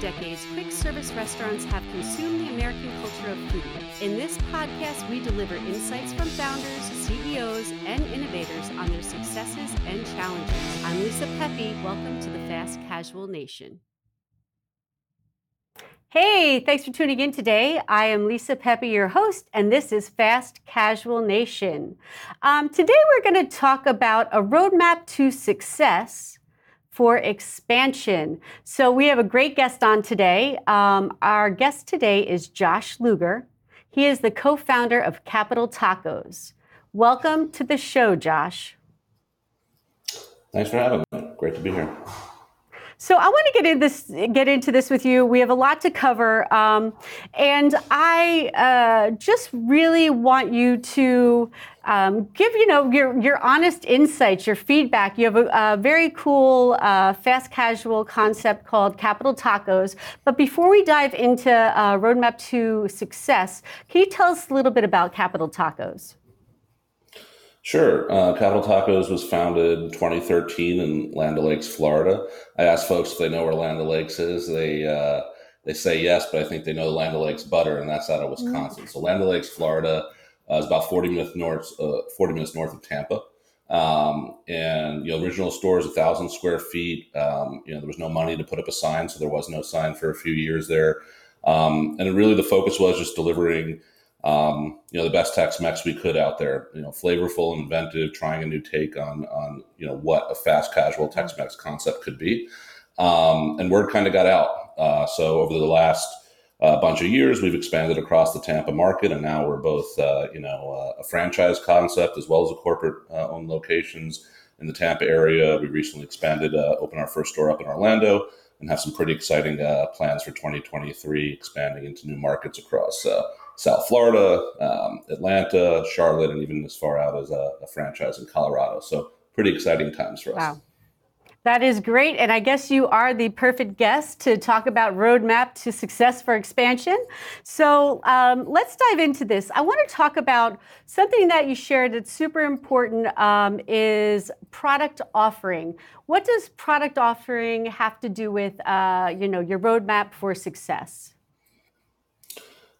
decades, quick service restaurants have consumed the American culture of food. In this podcast, we deliver insights from founders, CEOs, and innovators on their successes and challenges. I'm Lisa Pepe. Welcome to the Fast Casual Nation. Hey, thanks for tuning in today. I am Lisa Pepe, your host, and this is Fast Casual Nation. Um, today, we're going to talk about a roadmap to success for expansion. So we have a great guest on today. Um, our guest today is Josh Luger. He is the co founder of Capital Tacos. Welcome to the show, Josh. Thanks for having me. Great to be here. So I want to get in this, get into this with you. We have a lot to cover, um, and I uh, just really want you to um, give you know your your honest insights, your feedback. You have a, a very cool uh, fast casual concept called Capital Tacos. But before we dive into uh, roadmap to success, can you tell us a little bit about Capital Tacos? Sure. Uh, Capital Tacos was founded in 2013 in Land O'Lakes, Florida. I asked folks if they know where Land O'Lakes is. They uh, they say yes, but I think they know the Land O'Lakes butter, and that's out of Wisconsin. Mm-hmm. So Land O'Lakes, Florida, uh, is about 40 minutes north uh, 40 minutes north of Tampa. Um, and you know, the original store is a thousand square feet. Um, you know, there was no money to put up a sign, so there was no sign for a few years there. Um, and really, the focus was just delivering um, you know the best Tex-Mex we could out there. You know, flavorful, inventive, trying a new take on on you know what a fast casual Tex-Mex concept could be. Um, and word kind of got out. Uh, so over the last uh, bunch of years, we've expanded across the Tampa market, and now we're both uh, you know uh, a franchise concept as well as a corporate uh, owned locations in the Tampa area. We recently expanded, uh, opened our first store up in Orlando. And have some pretty exciting plans for 2023, expanding into new markets across South Florida, um, Atlanta, Charlotte, and even as far out as a, a, franchise in Colorado. So pretty exciting times for us. Wow. That is great. And I guess you are the perfect guest to talk about roadmap to success for expansion. So um, let's dive into this. I want to talk about something that you shared that's super important um, is product offering. What does product offering have to do with uh, you know, your roadmap for success?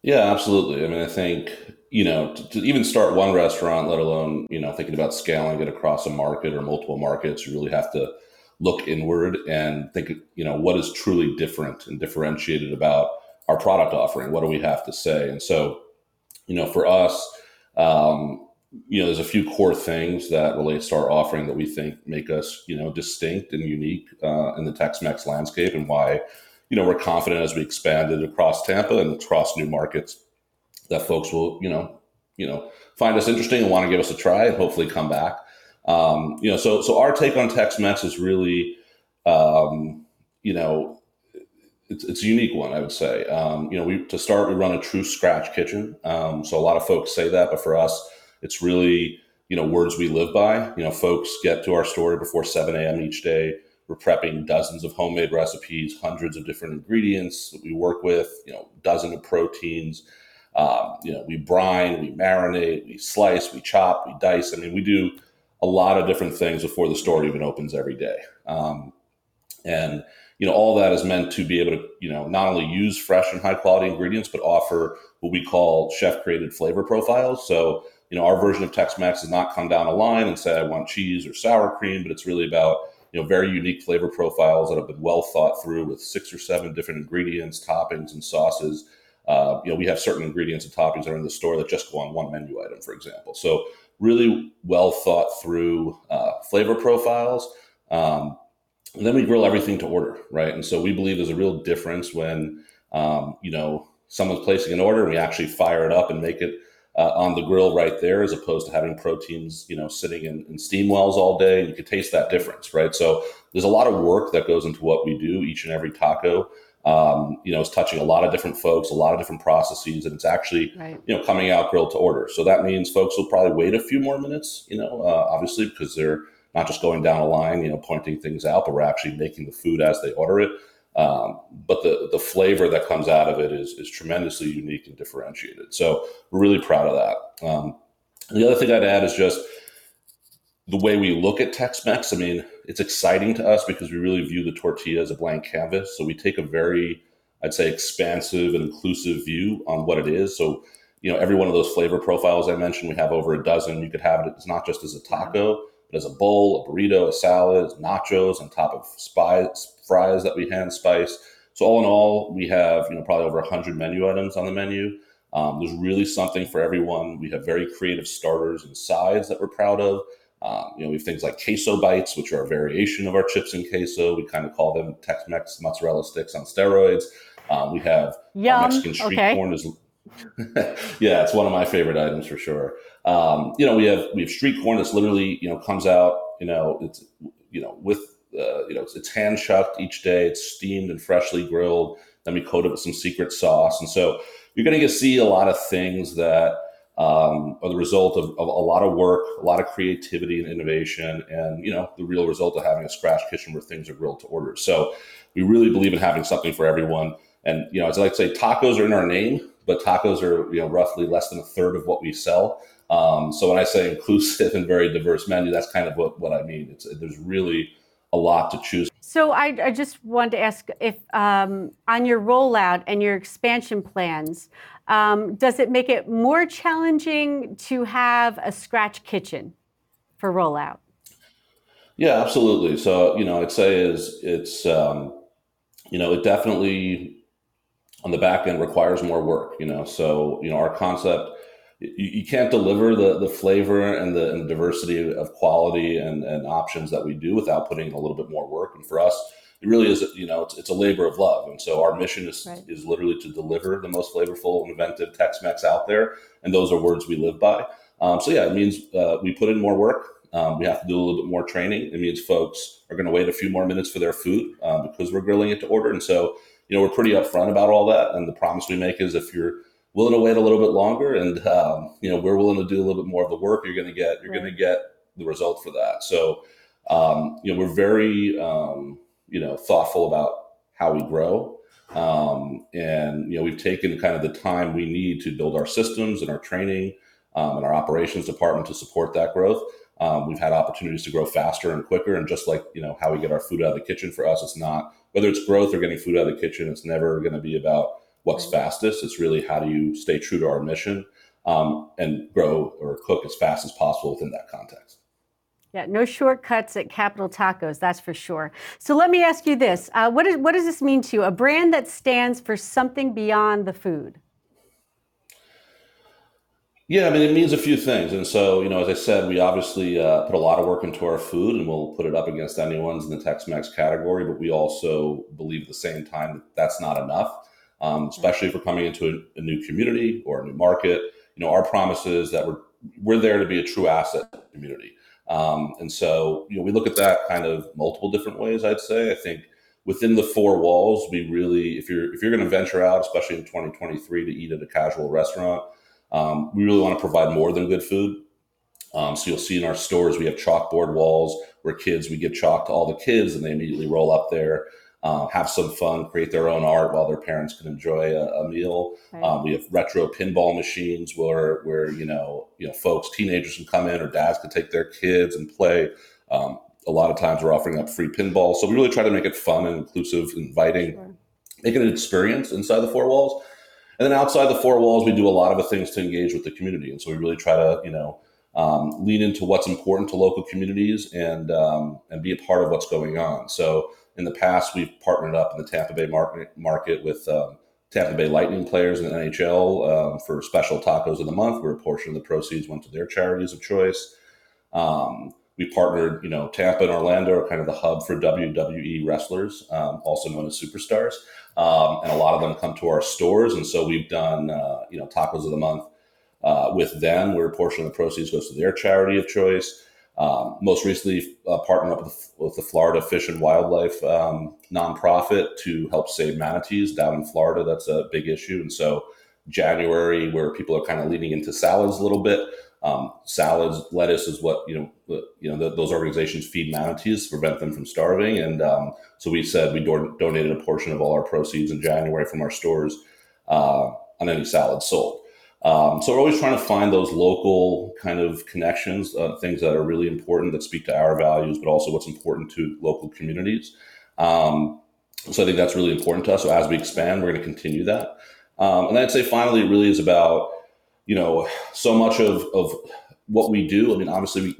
Yeah, absolutely. I mean, I think, you know, to, to, even start one restaurant, let alone, you know, thinking about scaling it across a market or multiple markets, you really have to look inward and think, you know, what is truly different and differentiated about our product offering? What do we have to say? And so, you know, for us, um, you know, there's a few core things that relate to our offering that we think make us, you know, distinct and unique uh, in the Tex-Mex landscape and why you know, we're confident as we expanded across Tampa and across new markets that folks will, you know, you know, find us interesting and want to give us a try and hopefully come back. Um, you know, so so our take on Tex-Mex is really, um, you know, it's, it's a unique one, I would say. Um, you know, we to start, we run a true scratch kitchen. Um, so a lot of folks say that, but for us, it's really you know words we live by. You know, folks get to our store before 7 a.m. each day we're prepping dozens of homemade recipes, hundreds of different ingredients that we work with, you know, dozen of proteins. Um, you know, we brine, we marinate, we slice, we chop, we dice. I mean, we do a lot of different things before the store even opens every day. Um, and you know, all that is meant to be able to, you know, not only use fresh and high quality ingredients, but offer what we call chef created flavor profiles. So, you know, our version of Tex-Mex does not come down a line and say I want cheese or sour cream, but it's really about you know very unique flavor profiles that have been well thought through with six or seven different ingredients, toppings, and sauces. Uh, you know, we have certain ingredients and toppings that are in the store that just go on one menu item, for example. So really well thought through uh, flavor profiles. Um, and then we grill everything to order, right? And so we believe there's a real difference when um, you know someone's placing an order and we actually fire it up and make it uh, on the grill right there, as opposed to having proteins, you know, sitting in, in steam wells all day. You can taste that difference, right? So there's a lot of work that goes into what we do. Each and every taco, um, you know, is touching a lot of different folks, a lot of different processes, and it's actually, right. you know, coming out grilled to order. So that means folks will probably wait a few more minutes, you know, uh, obviously because they're not just going down a line, you know, pointing things out, but we're actually making the food as they order it. Um, but the the flavor that comes out of it is is tremendously unique and differentiated. So we're really proud of that. Um, the other thing I'd add is just the way we look at Tex-Mex. I mean, it's exciting to us because we really view the tortilla as a blank canvas. So we take a very I'd say, expansive and inclusive view on what it is. So, you know, every one of those flavor profiles I mentioned, we have over a dozen. You could have it. It's not just as a taco, as a bowl, a burrito, a salad, nachos on top of spice, fries that we hand spice. So all in all, we have you know probably over 100 menu items on the menu. Um, there's really something for everyone. We have very creative starters and sides that we're proud of. Um, you know, we have things like queso bites, which are a variation of our chips and queso. We kind of call them Tex-Mex mozzarella sticks on steroids. Um, we have Mexican street okay. corn is yeah, it's one of my favorite items for sure. Um, you know, we have we have street corn that's literally you know comes out. You know, it's you know with uh, you know it's, it's hand shucked each day. It's steamed and freshly grilled. Then we coat it with some secret sauce, and so you're going to see a lot of things that um, are the result of, of, a lot of work, a lot of creativity and innovation, and you know the real result of having a scratch kitchen where things are grilled to order. So we really believe in having something for everyone. And you know, as I like to say, tacos are in our name, but tacos are you know roughly less than a third of what we sell. Um, so when I say inclusive and very diverse menu, that's kind of what, what I mean. It's there's really a lot to choose. So I, I just wanted to ask if um, on your rollout and your expansion plans, um, does it make it more challenging to have a scratch kitchen for rollout? Yeah, absolutely. So you know, I'd say is it's um, you know it definitely on the back end requires more work. You know, so you know our concept you, can't deliver the the flavor and the, and diversity of quality and, and options that we do without putting a little bit more work. And for us, it really is you know it's, it's a labor of love. And so our mission is right. is literally to deliver the most flavorful and inventive Tex-Mex out there. And those are words we live by. Um, so yeah, it means uh, we put in more work. Um, we have to do a little bit more training. It means folks are going to wait a few more minutes for their food um, because we're grilling it to order. And so, you know, we're pretty upfront about all that. And the promise we make is if you're willing to wait a little bit longer and um, you know we're willing to do a little bit more of the work you're going to get you're right. going to get the result for that so um, you know we're very um, you know thoughtful about how we grow um, and you know we've taken kind of the time we need to build our systems and our training um, and our operations department to support that growth um, we've had opportunities to grow faster and quicker and just like you know how we get our food out of the kitchen for us it's not whether it's growth or getting food out of the kitchen it's never going to be about what's fastest. It's really how do you stay true to our mission um, and grow or cook as fast as possible within that context. Yeah, no shortcuts at Capital Tacos, that's for sure. So let me ask you this: uh, what, is, what does this mean to you? A brand that stands for something beyond the food. Yeah, I mean, it means a few things. And so, you know, as I said, we obviously uh, put a lot of work into our food and we'll put it up against anyone's in the Tex Mex category. But we also believe at the same time that that's not enough um, especially if we're coming into a, a, new community or a new market. You know, our promise is that we're we're there to be a true asset to the community. Um, and so, you know, we look at that kind of multiple different ways. I'd say. I think within the four walls, we really, if you're if you're going to venture out, especially in 2023, to eat at a casual restaurant, um, we really want to provide more than good food. Um, so you'll see in our stores we have chalkboard walls where kids we give chalk to all the kids and they immediately roll up there uh, have some fun, create their own art while their parents can enjoy a, a meal. Right. Um, we have retro pinball machines where where you know you know folks, teenagers can come in or dads can take their kids and play. Um, a lot of times we're offering up free pinball, so we really try to make it fun and inclusive, inviting, sure. make it an experience inside the four walls. And then outside the four walls, we do a lot of things to engage with the community, and so we really try to you know. Um, lean into what's important to local communities and um, and be a part of what's going on. So in the past, we've partnered up in the Tampa Bay market, market with um, Tampa Bay Lightning players in the NHL um, for special tacos of the month, where a portion of the proceeds went to their charities of choice. Um, we partnered, you know, Tampa and Orlando are kind of the hub for WWE wrestlers, um, also known as superstars, um, and a lot of them come to our stores, and so we've done, uh, you know, tacos of the month uh, with them, where a portion of the proceeds goes to their charity of choice. Um, most recently, uh, partnered up with, with, the Florida Fish and Wildlife um, nonprofit to help save manatees down in Florida. That's a big issue, and so January, where people are kind of leaning into salads a little bit. Um, salads, lettuce is what you know. You know the, those organizations feed manatees to prevent them from starving, and um, so we said we do- donated a portion of all our proceeds in January from our stores uh, on any salad sold. Um, so we're always trying to find those local kind of connections, uh, things that are really important that speak to our values, but also what's important to local communities. Um, So I think that's really important to us. So as we expand, we're going to continue that. Um, and I'd say finally, it really is about you know so much of of what we do. I mean, obviously,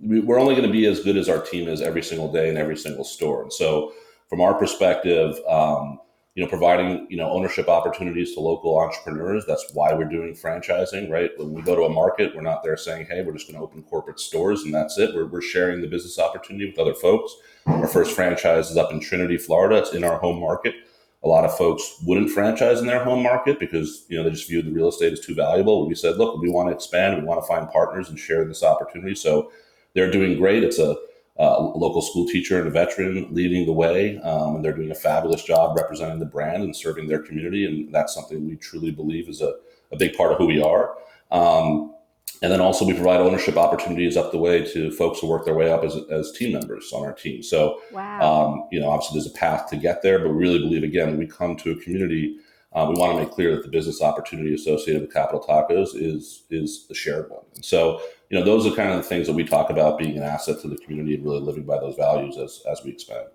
we, we're only going to be as good as our team is every single day in every single store. And so, from our perspective, um, you know, providing you know ownership opportunities to local entrepreneurs. That's why we're doing franchising, right? When we go to a market, we're not there saying, "Hey, we're just going to open corporate stores and that's it." We're, we're sharing the business opportunity with other folks. Our first franchise is up in Trinity, Florida. It's in our home market. A lot of folks wouldn't franchise in their home market because you know they just viewed the real estate as too valuable. We said, "Look, we want to expand. We want to find partners and share this opportunity." So they're doing great. It's a uh, local school teacher and a veteran leading the way, um, and they're doing a fabulous job representing the brand and serving their community. And that's something we truly believe is a, a big part of who we are. Um, and then also we provide ownership opportunities up the way to folks who work their way up as, as team members on our team. So, wow. um, you know, obviously there's a path to get there, but we really believe again, when we come to a community, uh, we want to make clear that the business opportunity associated with Capital Tacos is is a shared one. And so, you know, those are kind of the things that we talk about being an asset to the community and really living by those values as as we expand.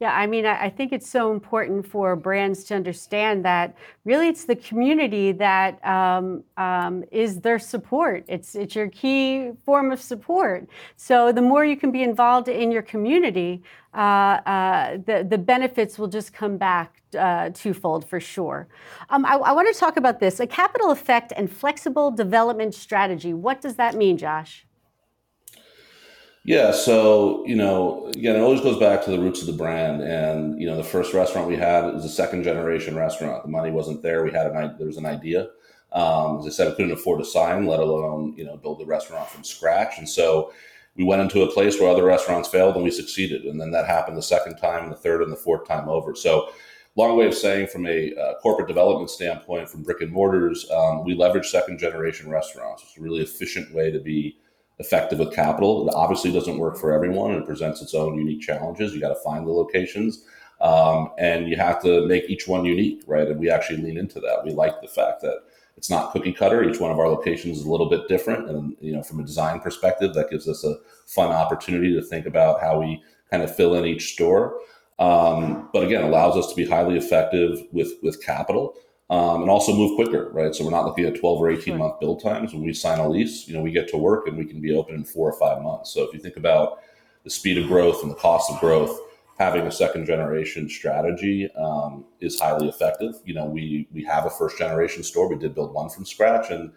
Yeah, I mean, I think it's so important for brands to understand that really it's the community that um, um, is their support. It's it's your key form of support. So the more you can be involved in your community, uh, uh, the the benefits will just come back uh, twofold for sure. Um, I, I want to talk about this: a capital effect and flexible development strategy. What does that mean, Josh? Yeah, so you know, again, it always goes back to the roots of the brand. And you know, the first restaurant we had was a second generation restaurant. The money wasn't there. We had an there was an idea. Um, as I said, I couldn't afford to sign, let alone you know build the restaurant from scratch. And so we went into a place where other restaurants failed, and we succeeded. And then that happened the second time, and the third, and the fourth time over. So long way of saying from a uh, corporate development standpoint, from brick and mortars, um, we leverage second generation restaurants. It's a really efficient way to be effective with capital. It obviously doesn't work for everyone and it presents its own unique challenges. You got to find the locations. Um, and you have to make each one unique, right? And we actually lean into that. We like the fact that it's not cookie cutter. Each one of our locations is a little bit different, and you know, from a design perspective, that gives us a fun opportunity to think about how we kind of fill in each store. Um, but again, allows us to be highly effective with with capital um, and also move quicker, right? So we're not looking at 12 or 18 month build times. When we sign a lease, you know, we get to work and we can be open in four or five months. So if you think about the speed of growth and the cost of growth, having a second generation strategy um, is highly effective. You know, we we have a first generation store. We did build one from scratch, and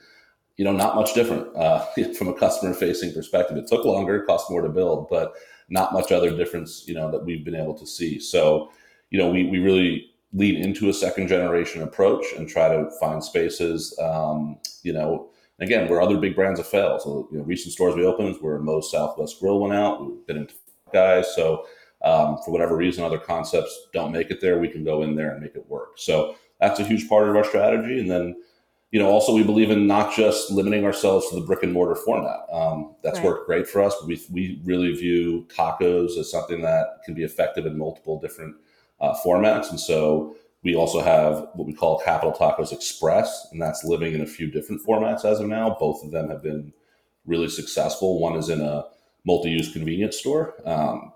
you know, not much different uh, from a customer facing perspective. It took longer, cost more to build, but not much other difference. You know, that we've been able to see. So, you know, we we really lean into a second generation approach and try to find spaces, um, you know, again, where other big brands have failed. So, you know, recent stores we opened where Moe's Southwest Grill went out. We've been into guys. So, um, for whatever reason, other concepts don't make it there, we can go in there and make it work. So, that's a huge part of our strategy. And then, you know, also we believe in not just limiting ourselves to the brick and mortar format. Um, that's right. worked great for us. But we, we really view tacos as something that can be effective in multiple different uh, formats. And so we also have what we call Capital Tacos Express, and that's living in a few different formats as of now. Both of them have been really successful. One is in a multi use convenience store. Um,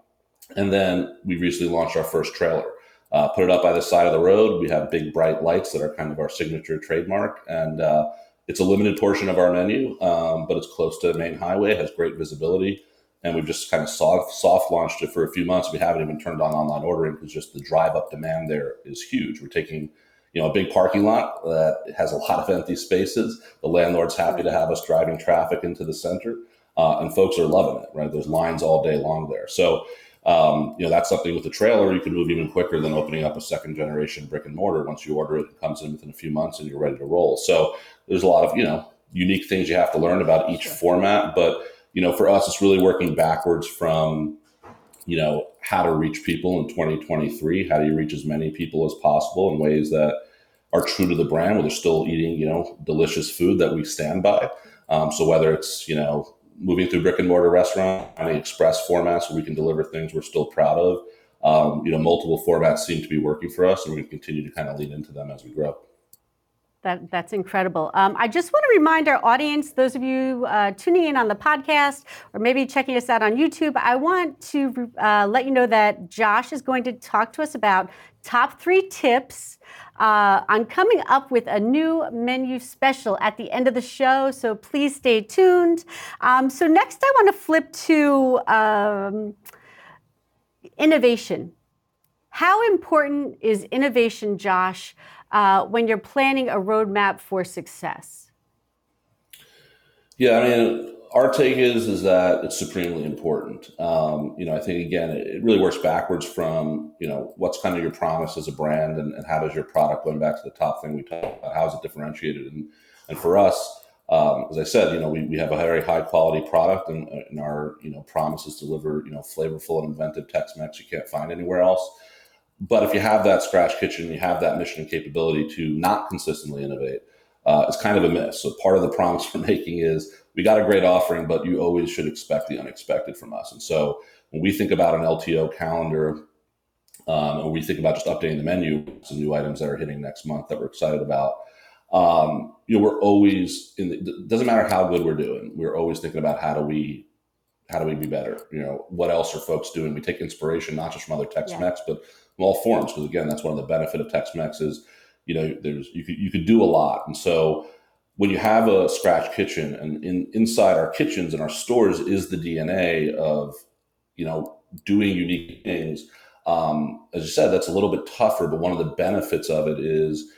and then we recently launched our first trailer. Uh, put it up by the side of the road. We have big bright lights that are kind of our signature trademark. And uh, it's a limited portion of our menu, um, but it's close to the main highway, has great visibility and we've just kind of soft soft launched it for a few months. We haven't even turned on online ordering because just the drive up demand there is huge. We're taking you know a big parking lot that has a lot of empty spaces. The landlord's happy to have us driving traffic into the center, uh, and folks are loving it. Right, there's lines all day long there. So. Um, you know that's something with the trailer you can move even quicker than opening up a second generation brick and mortar. Once you order it, it comes in within a few months and you're ready to roll. So there's a lot of you know unique things you have to learn about each format, but you know, for us, it's really working backwards from, you know, how to reach people in 2023. How do you reach as many people as possible in ways that are true to the brand, where they're still eating, you know, delicious food that we stand by. Um, so whether it's, you know, moving through brick and mortar restaurant, finding express formats where we can deliver things we're still proud of. Um, you know, multiple formats seem to be working for us, and to continue to kind of lean into them as we grow. That, that's incredible. Um, I just want to remind our audience, those of you uh, tuning in on the podcast or maybe checking us out on YouTube, I want to uh, let you know that Josh is going to talk to us about top three tips uh, on coming up with a new menu special at the end of the show. So please stay tuned. Um, so, next, I want to flip to um, innovation. How important is innovation, Josh? Uh, when you're planning a roadmap for success? Yeah, I mean, our take is is that it's supremely important. Um, you know, I think again, it really works backwards from you know what's kind of your promise as a brand, and, and how does your product going back to the top thing we talked about, how is it differentiated, and and for us. Um, as I said, you know, we, we have a very high quality product and, and our, you know, promises deliver, you know, flavorful and inventive Tex-Mex you can't find anywhere else. But if you have that scratch kitchen, you have that mission and capability to not consistently innovate, uh, it's kind of a miss. So part of the promise we're making is we got a great offering, but you always should expect the unexpected from us. And so when we think about an LTO calendar, um, and we think about just updating the menu, some new items that are hitting next month that we're excited about. Um, you know, we're always in. The, doesn't matter how good we're doing. We're always thinking about how do we, how do we be better? You know, what else are folks doing? We take inspiration not just from other Tex-Mex, yeah. but all forms because again that's one of the benefit of tex-mex is you know there's you could you could do a lot. And so when you have a scratch kitchen and in inside our kitchens and our stores is the dna of you know doing unique things um, as you said that's a little bit tougher but one of the benefits of it is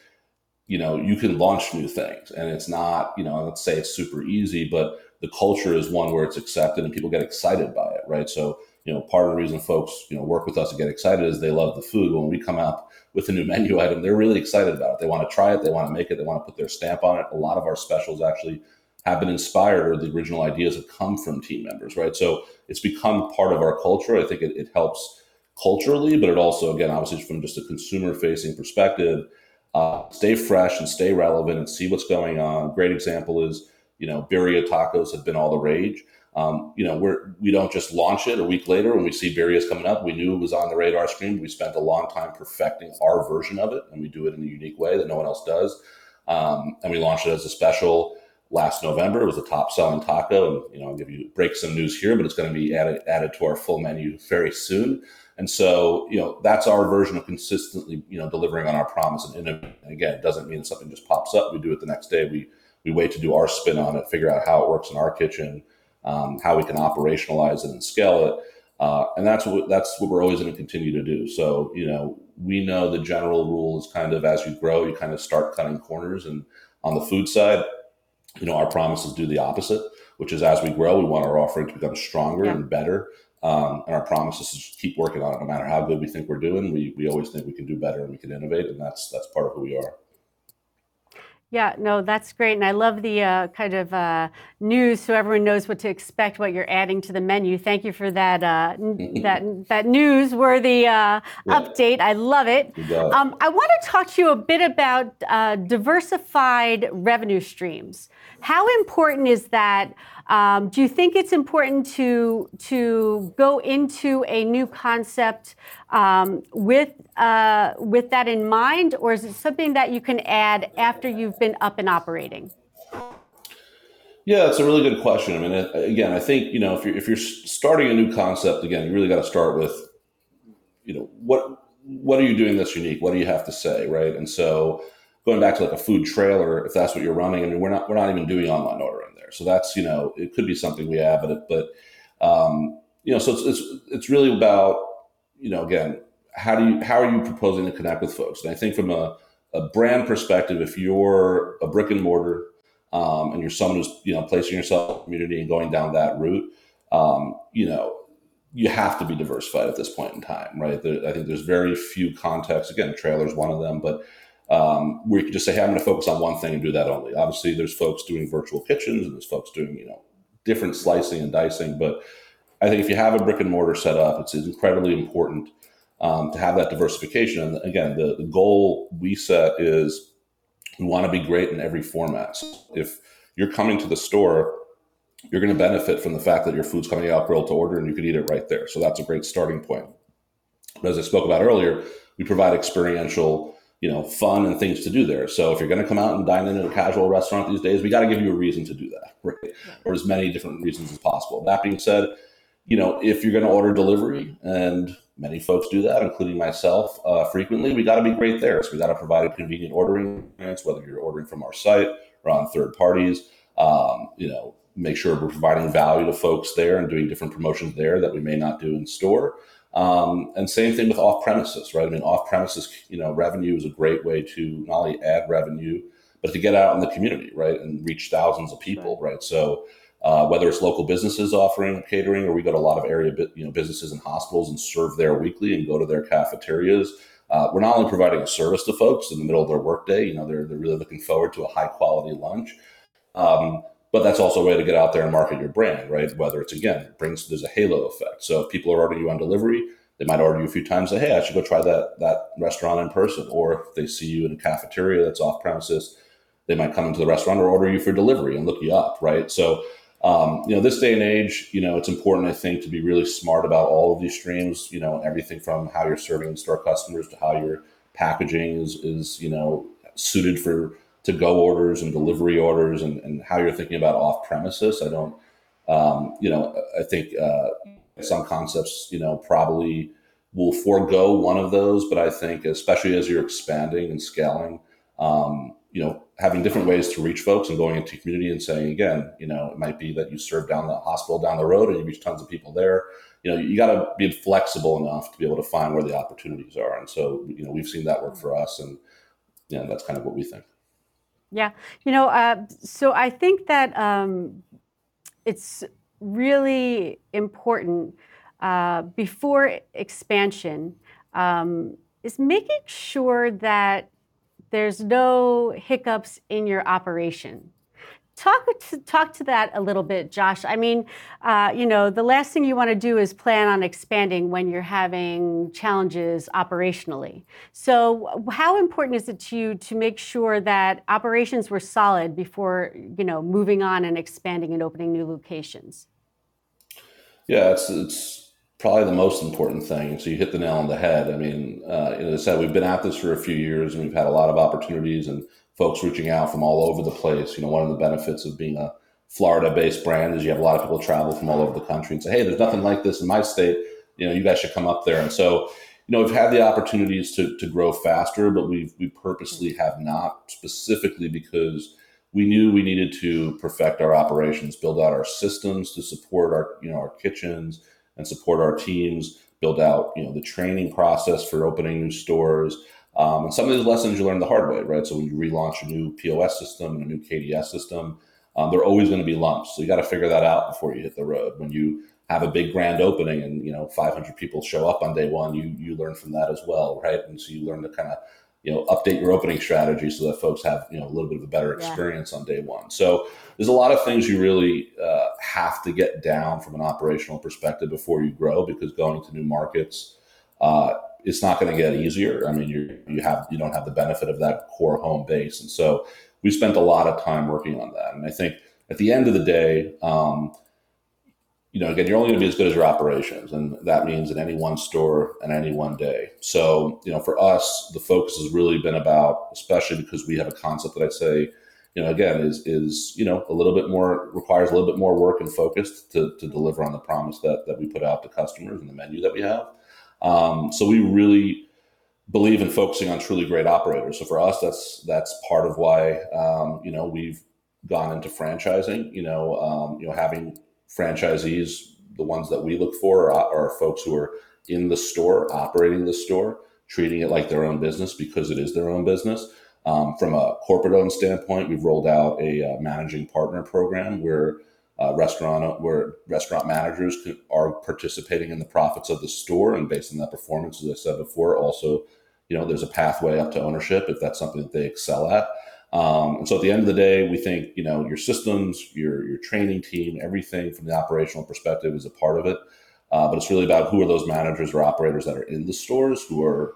you know you can launch new things and it's not you know let's say it's super easy but the culture is one where it's accepted and people get excited by it right? So you know, part of the reason folks, you know, work with us and get excited is they love the food. When we come out with a new menu item, they're really excited about it. They want to try it, they want to make it, they want to put their stamp on it. A lot of our specials actually have been inspired or the original ideas have come from team members, right? So it's become part of our culture. I think it, it helps culturally, but it also, again, obviously from just a consumer facing perspective, uh, stay fresh and stay relevant and see what's going on. Great example is, you know, birria tacos have been all the rage um, you know, we're we don't just launch it a week later when we see birrias coming up. We knew it was on the radar screen. We spent a long time perfecting our version of it, and we do it in a unique way that no one else does. Um, and we launched it as a special last November. It was the top selling taco, and you know, I'll give you break some news here, but it's going to be added added to our full menu very soon. And so, you know, that's our version of consistently, you know, delivering on our promise. And, and again, it doesn't mean something just pops up. We do it the next day. We we wait to do our spin on it, figure out how it works in our kitchen um, how we can operationalize it and scale it. Uh, and that's what that's what we're always going to continue to do. So you know, we know the general rule is kind of as you grow, you kind of start cutting corners. And on the food side, you know, our promises do the opposite, which is as we grow, we want our offering to become stronger yeah. and better. Um, and our promise is to just keep working on it, no matter how good we think we're doing. We we always think we can do better and we can innovate, and that's that's part of who we are. Yeah, no, that's great. And I love the uh, kind of uh, news so everyone knows what to expect, what you're adding to the menu. Thank you for that uh, that that newsworthy uh, yeah. update. I love it. Um, I want to talk to you a bit about uh, diversified revenue streams. How important is that? Um, do you think it's important to to go into a new concept um, with uh, with that in mind, or is it something that you can add after you've been up and operating? Yeah, it's a really good question. I mean, again, I think you know if you're if you're starting a new concept, again, you really got to start with, you know, what what are you doing that's unique? What do you have to say, right? And so going back to like a food trailer, if that's what you're running, I mean, we're not we're not even doing online ordering there. So that's you know it could be something we have, but but um, you know, so it's, it's it's really about you know again how do you how are you proposing to connect with folks? And I think from a, a brand perspective, if you're a brick and mortar um, and you're someone who's you know placing yourself in the community and going down that route, um, you know you have to be diversified at this point in time, right? There, I think there's very few contexts. Again, trailers one of them, but um, where you can just say, "Hey, I'm going to focus on one thing and do that only." Obviously, there's folks doing virtual kitchens and there's folks doing you know different slicing and dicing. But I think if you have a brick and mortar set up, it's incredibly important um, to have that diversification. And again, the, the goal we set is we want to be great in every format. So if you're coming to the store, you're going to benefit from the fact that your food's coming out grilled to order and you can eat it right there. So that's a great starting point. But as I spoke about earlier, we provide experiential you know, fun and things to do there. So if you're going to come out and dine in at a casual restaurant these days, we got to give you a reason to do that, right? Or as many different reasons as possible. That being said, you know, if you're going to order delivery, and many folks do that, including myself, uh, frequently, we got to be great there. So we got to provide a convenient ordering experience, whether you're ordering from our site or on third parties. Um, you know, make sure we're providing value to folks there and doing different promotions there that we may not do in store. Um, and same thing with off premises, right? I mean, off premises, you know, revenue is a great way to not only add revenue, but to get out in the community, right, and reach thousands of people, right? So uh, whether it's local businesses offering catering, or we go to a lot of area, you know, businesses and hospitals and serve there weekly and go to their cafeterias. Uh, we're not only providing a service to folks in the middle of their workday, you know, they're, they're really looking forward to a high quality lunch. Um, but that's also a way to get out there and market your brand, right? Whether it's again, it brings there's a halo effect. So if people are ordering you on delivery, they might order you a few times. Say, hey, I should go try that that restaurant in person. Or if they see you in a cafeteria that's off premises, they might come into the restaurant or order you for delivery and look you up, right? So um, you know, this day and age, you know, it's important, I think, to be really smart about all of these streams. You know, everything from how you're serving store customers to how your packaging is is you know suited for to go orders and delivery orders and, and how you're thinking about off premises. I don't, um, you know, I think uh, some concepts, you know, probably will forego one of those, but I think especially as you're expanding and scaling, um, you know, having different ways to reach folks and going into community and saying again, you know, it might be that you serve down the hospital down the road and you reach tons of people there. You know, you got to be flexible enough to be able to find where the opportunities are, and so you know, we've seen that work for us, and you know, that's kind of what we think. Yeah, you know, uh, so I think that um, it's really important uh, before expansion um, is making sure that there's no hiccups in your operation. Talk to, talk to that a little bit, Josh. I mean, uh, you know, the last thing you want to do is plan on expanding when you're having challenges operationally. So, how important is it to you to make sure that operations were solid before, you know, moving on and expanding and opening new locations? Yeah, it's it's probably the most important thing. So you hit the nail on the head. I mean, uh, as I said, we've been at this for a few years, and we've had a lot of opportunities and folks reaching out from all over the place. You know, one of the benefits of being a Florida-based brand is you have a lot of people travel from all over the country and say, "Hey, there's nothing like this in my state. You know, you guys should come up there." And so, you know, we've had the opportunities to to grow faster, but we we purposely have not, specifically because we knew we needed to perfect our operations, build out our systems to support our you know our kitchens and support our teams, build out you know the training process for opening new stores um, and some of these lessons you learn the hard way, right? So when you relaunch a new POS system and a new KDS system, um, there are always going to be lumps. So you got to figure that out before you hit the road. When you have a big grand opening and you know 500 people show up on day one, you you learn from that as well, right? And so you learn to kind of you know update your opening strategy so that folks have you know a little bit of a better experience yeah. on day one. So there's a lot of things you really uh, have to get down from an operational perspective before you grow because going to new markets. Uh, it's not going to get easier. I mean, you you have you don't have the benefit of that core home base, and so we spent a lot of time working on that. And I think at the end of the day, um, you know, again, you're only going to be as good as your operations, and that means in any one store and any one day. So, you know, for us, the focus has really been about, especially because we have a concept that I'd say, you know, again, is is you know a little bit more requires a little bit more work and focus to to deliver on the promise that that we put out to customers and the menu that we have. Um, so we really believe in focusing on truly great operators. So for us, that's that's part of why um, you know we've gone into franchising. You know, um, you know having franchisees, the ones that we look for are, are folks who are in the store, operating the store, treating it like their own business because it is their own business. Um, from a corporate owned standpoint, we've rolled out a uh, managing partner program where uh, restaurant where restaurant managers are participating in the profits of the store and based on that performance as i said before also you know there's a pathway up to ownership if that's something that they excel at. Um, and so at the end of the day we think you know your systems your your training team everything from the operational perspective is a part of it. Uh, but it's really about who are those managers or operators that are in the stores who are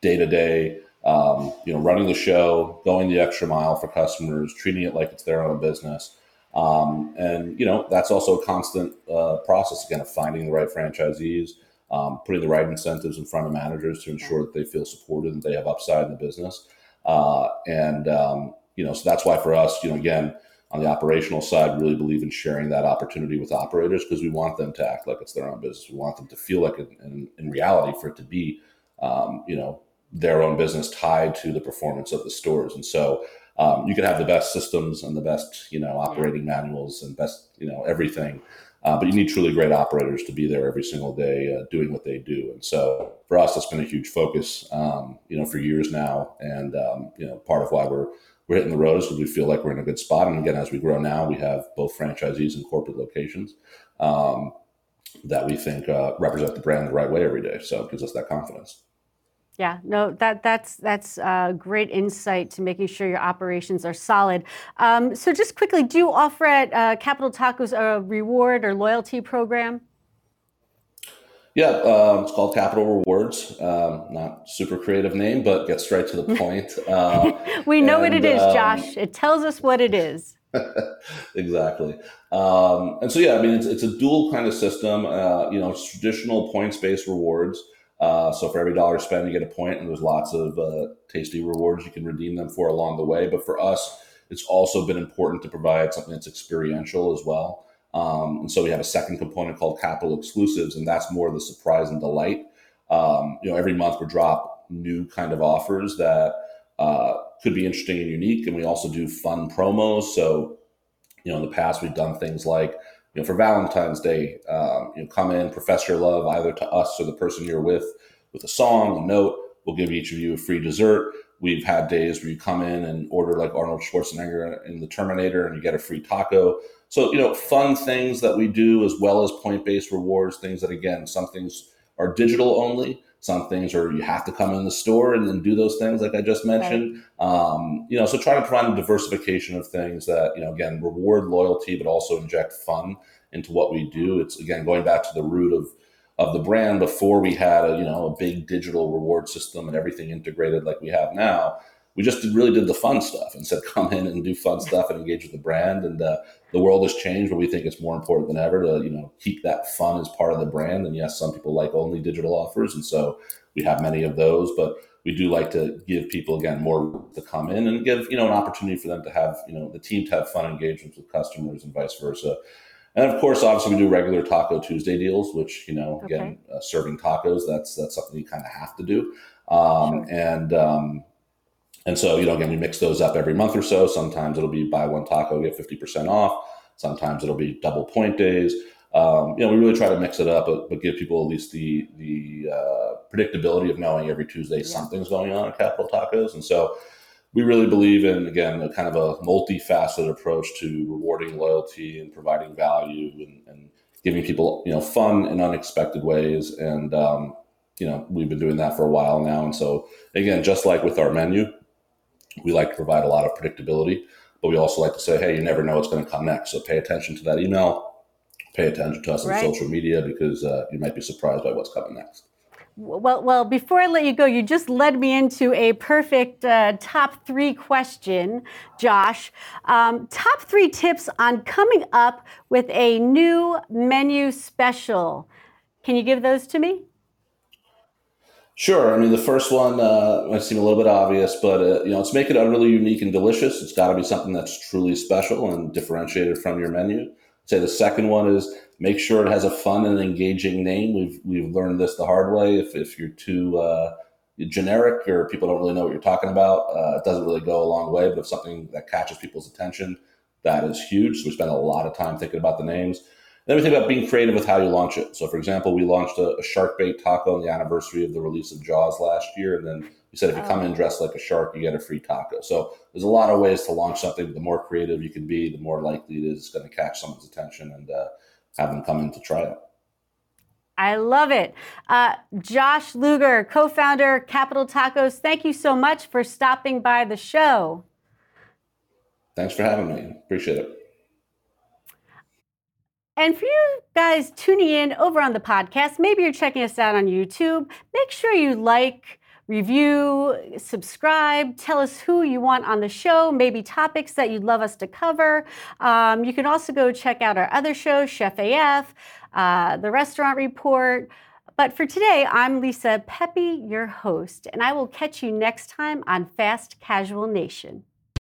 day to day you know running the show going the extra mile for customers treating it like it's their own business um, and you know that's also a constant uh, process again of finding the right franchisees, um, putting the right incentives in front of managers to ensure that they feel supported and they have upside in the business. Uh, and um, you know, so that's why for us, you know, again, on the operational side, really believe in sharing that opportunity with operators because we want them to act like it's their own business. We want them to feel like, in, in reality, for it to be, um, you know, their own business tied to the performance of the stores. And so um, you can have the best systems and the best, you know, operating manuals and best, you know, everything. Uh, but you need truly great operators to be there every single day uh, doing what they do. And so for us, that's been a huge focus, um, you know, for years now. And, um, you know, part of why we're, we're hitting the road is because we feel like we're in a good spot. And again, as we grow now, we have both franchisees and corporate locations um, that we think uh, represent the brand the right way every day. So it gives us that confidence. Yeah, no, that that's that's uh, great insight to making sure your operations are solid. Um, so, just quickly, do you offer at uh, Capital Tacos a reward or loyalty program? Yeah, um, it's called Capital Rewards. Um, not super creative name, but gets straight to the point. Uh, we know and, what it is, um, Josh. It tells us what it is. exactly. Um, and so, yeah, I mean, it's, it's a dual kind of system. Uh, you know, it's traditional points based rewards. Uh, so for every dollar spent, you get a point, and there's lots of uh, tasty rewards you can redeem them for along the way. But for us, it's also been important to provide something that's experiential as well. Um, and so we have a second component called capital exclusives, and that's more the surprise and delight. Um, you know, every month we drop new kind of offers that uh, could be interesting and unique, and we also do fun promos. So, you know, in the past we've done things like you know, for Valentine's Day, um, you know, come in, profess your love either to us or the person you're with, with a song, a note. We'll give each of you a free dessert. We've had days where you come in and order like Arnold Schwarzenegger in the Terminator, and you get a free taco. So you know, fun things that we do as well as point-based rewards. Things that again, some things are digital only. Some things or you have to come in the store and then do those things like I just mentioned. Right. Um, you know, so try to provide a diversification of things that you know again reward loyalty, but also inject fun into what we do. It's again going back to the root of of the brand before we had a you know a big digital reward system and everything integrated like we have now we just did, really did the fun stuff and said come in and do fun stuff and engage with the brand and uh, the world has changed but we think it's more important than ever to you know keep that fun as part of the brand and yes some people like only digital offers and so we have many of those but we do like to give people again more to come in and give you know an opportunity for them to have you know the team to have fun engagements with customers and vice versa and of course obviously we do regular taco tuesday deals which you know okay. again uh, serving tacos that's that's something you kind of have to do um, sure. and um, and so, you know, again, we mix those up every month or so. Sometimes it'll be buy one taco, get 50% off. Sometimes it'll be double point days. Um, you know, we really try to mix it up, but, but give people at least the the uh, predictability of knowing every Tuesday yeah. something's going on at Capital Tacos. And so we really believe in, again, a kind of a multifaceted approach to rewarding loyalty and providing value and, and giving people, you know, fun in unexpected ways. And, um, you know, we've been doing that for a while now. And so, again, just like with our menu, we like to provide a lot of predictability, but we also like to say, hey, you never know what's going to come next. So pay attention to that email, pay attention to us right. on social media because uh, you might be surprised by what's coming next. Well, well, before I let you go, you just led me into a perfect uh, top three question, Josh. Um, top three tips on coming up with a new menu special. Can you give those to me? Sure. I mean, the first one uh, might seem a little bit obvious, but uh, you know, let's make it utterly unique and delicious. It's got to be something that's truly special and differentiated from your menu. I'd say the second one is make sure it has a fun and engaging name. We've we've learned this the hard way. If if you're too uh, generic or people don't really know what you're talking about, uh, it doesn't really go a long way. But if something that catches people's attention, that is huge. So we spend a lot of time thinking about the names. Then we think about being creative with how you launch it. So, for example, we launched a, a shark bait taco on the anniversary of the release of Jaws last year, and then we said if you come in oh. dressed like a shark, you get a free taco. So, there's a lot of ways to launch something. The more creative you can be, the more likely it is going to catch someone's attention and uh, have them come in to try it. I love it. Uh, Josh Luger, co founder, Capital Tacos, thank you so much for stopping by the show. Thanks for having me. Appreciate it. And for you guys tuning in over on the podcast, maybe you're checking us out on YouTube, make sure you like, review, subscribe, tell us who you want on the show, maybe topics that you'd love us to cover. Um, you can also go check out our other shows, Chef AF, uh, The Restaurant Report, But for today, I'm Lisa Pepe, your host, and I will catch you next time on Fast Casual Nation.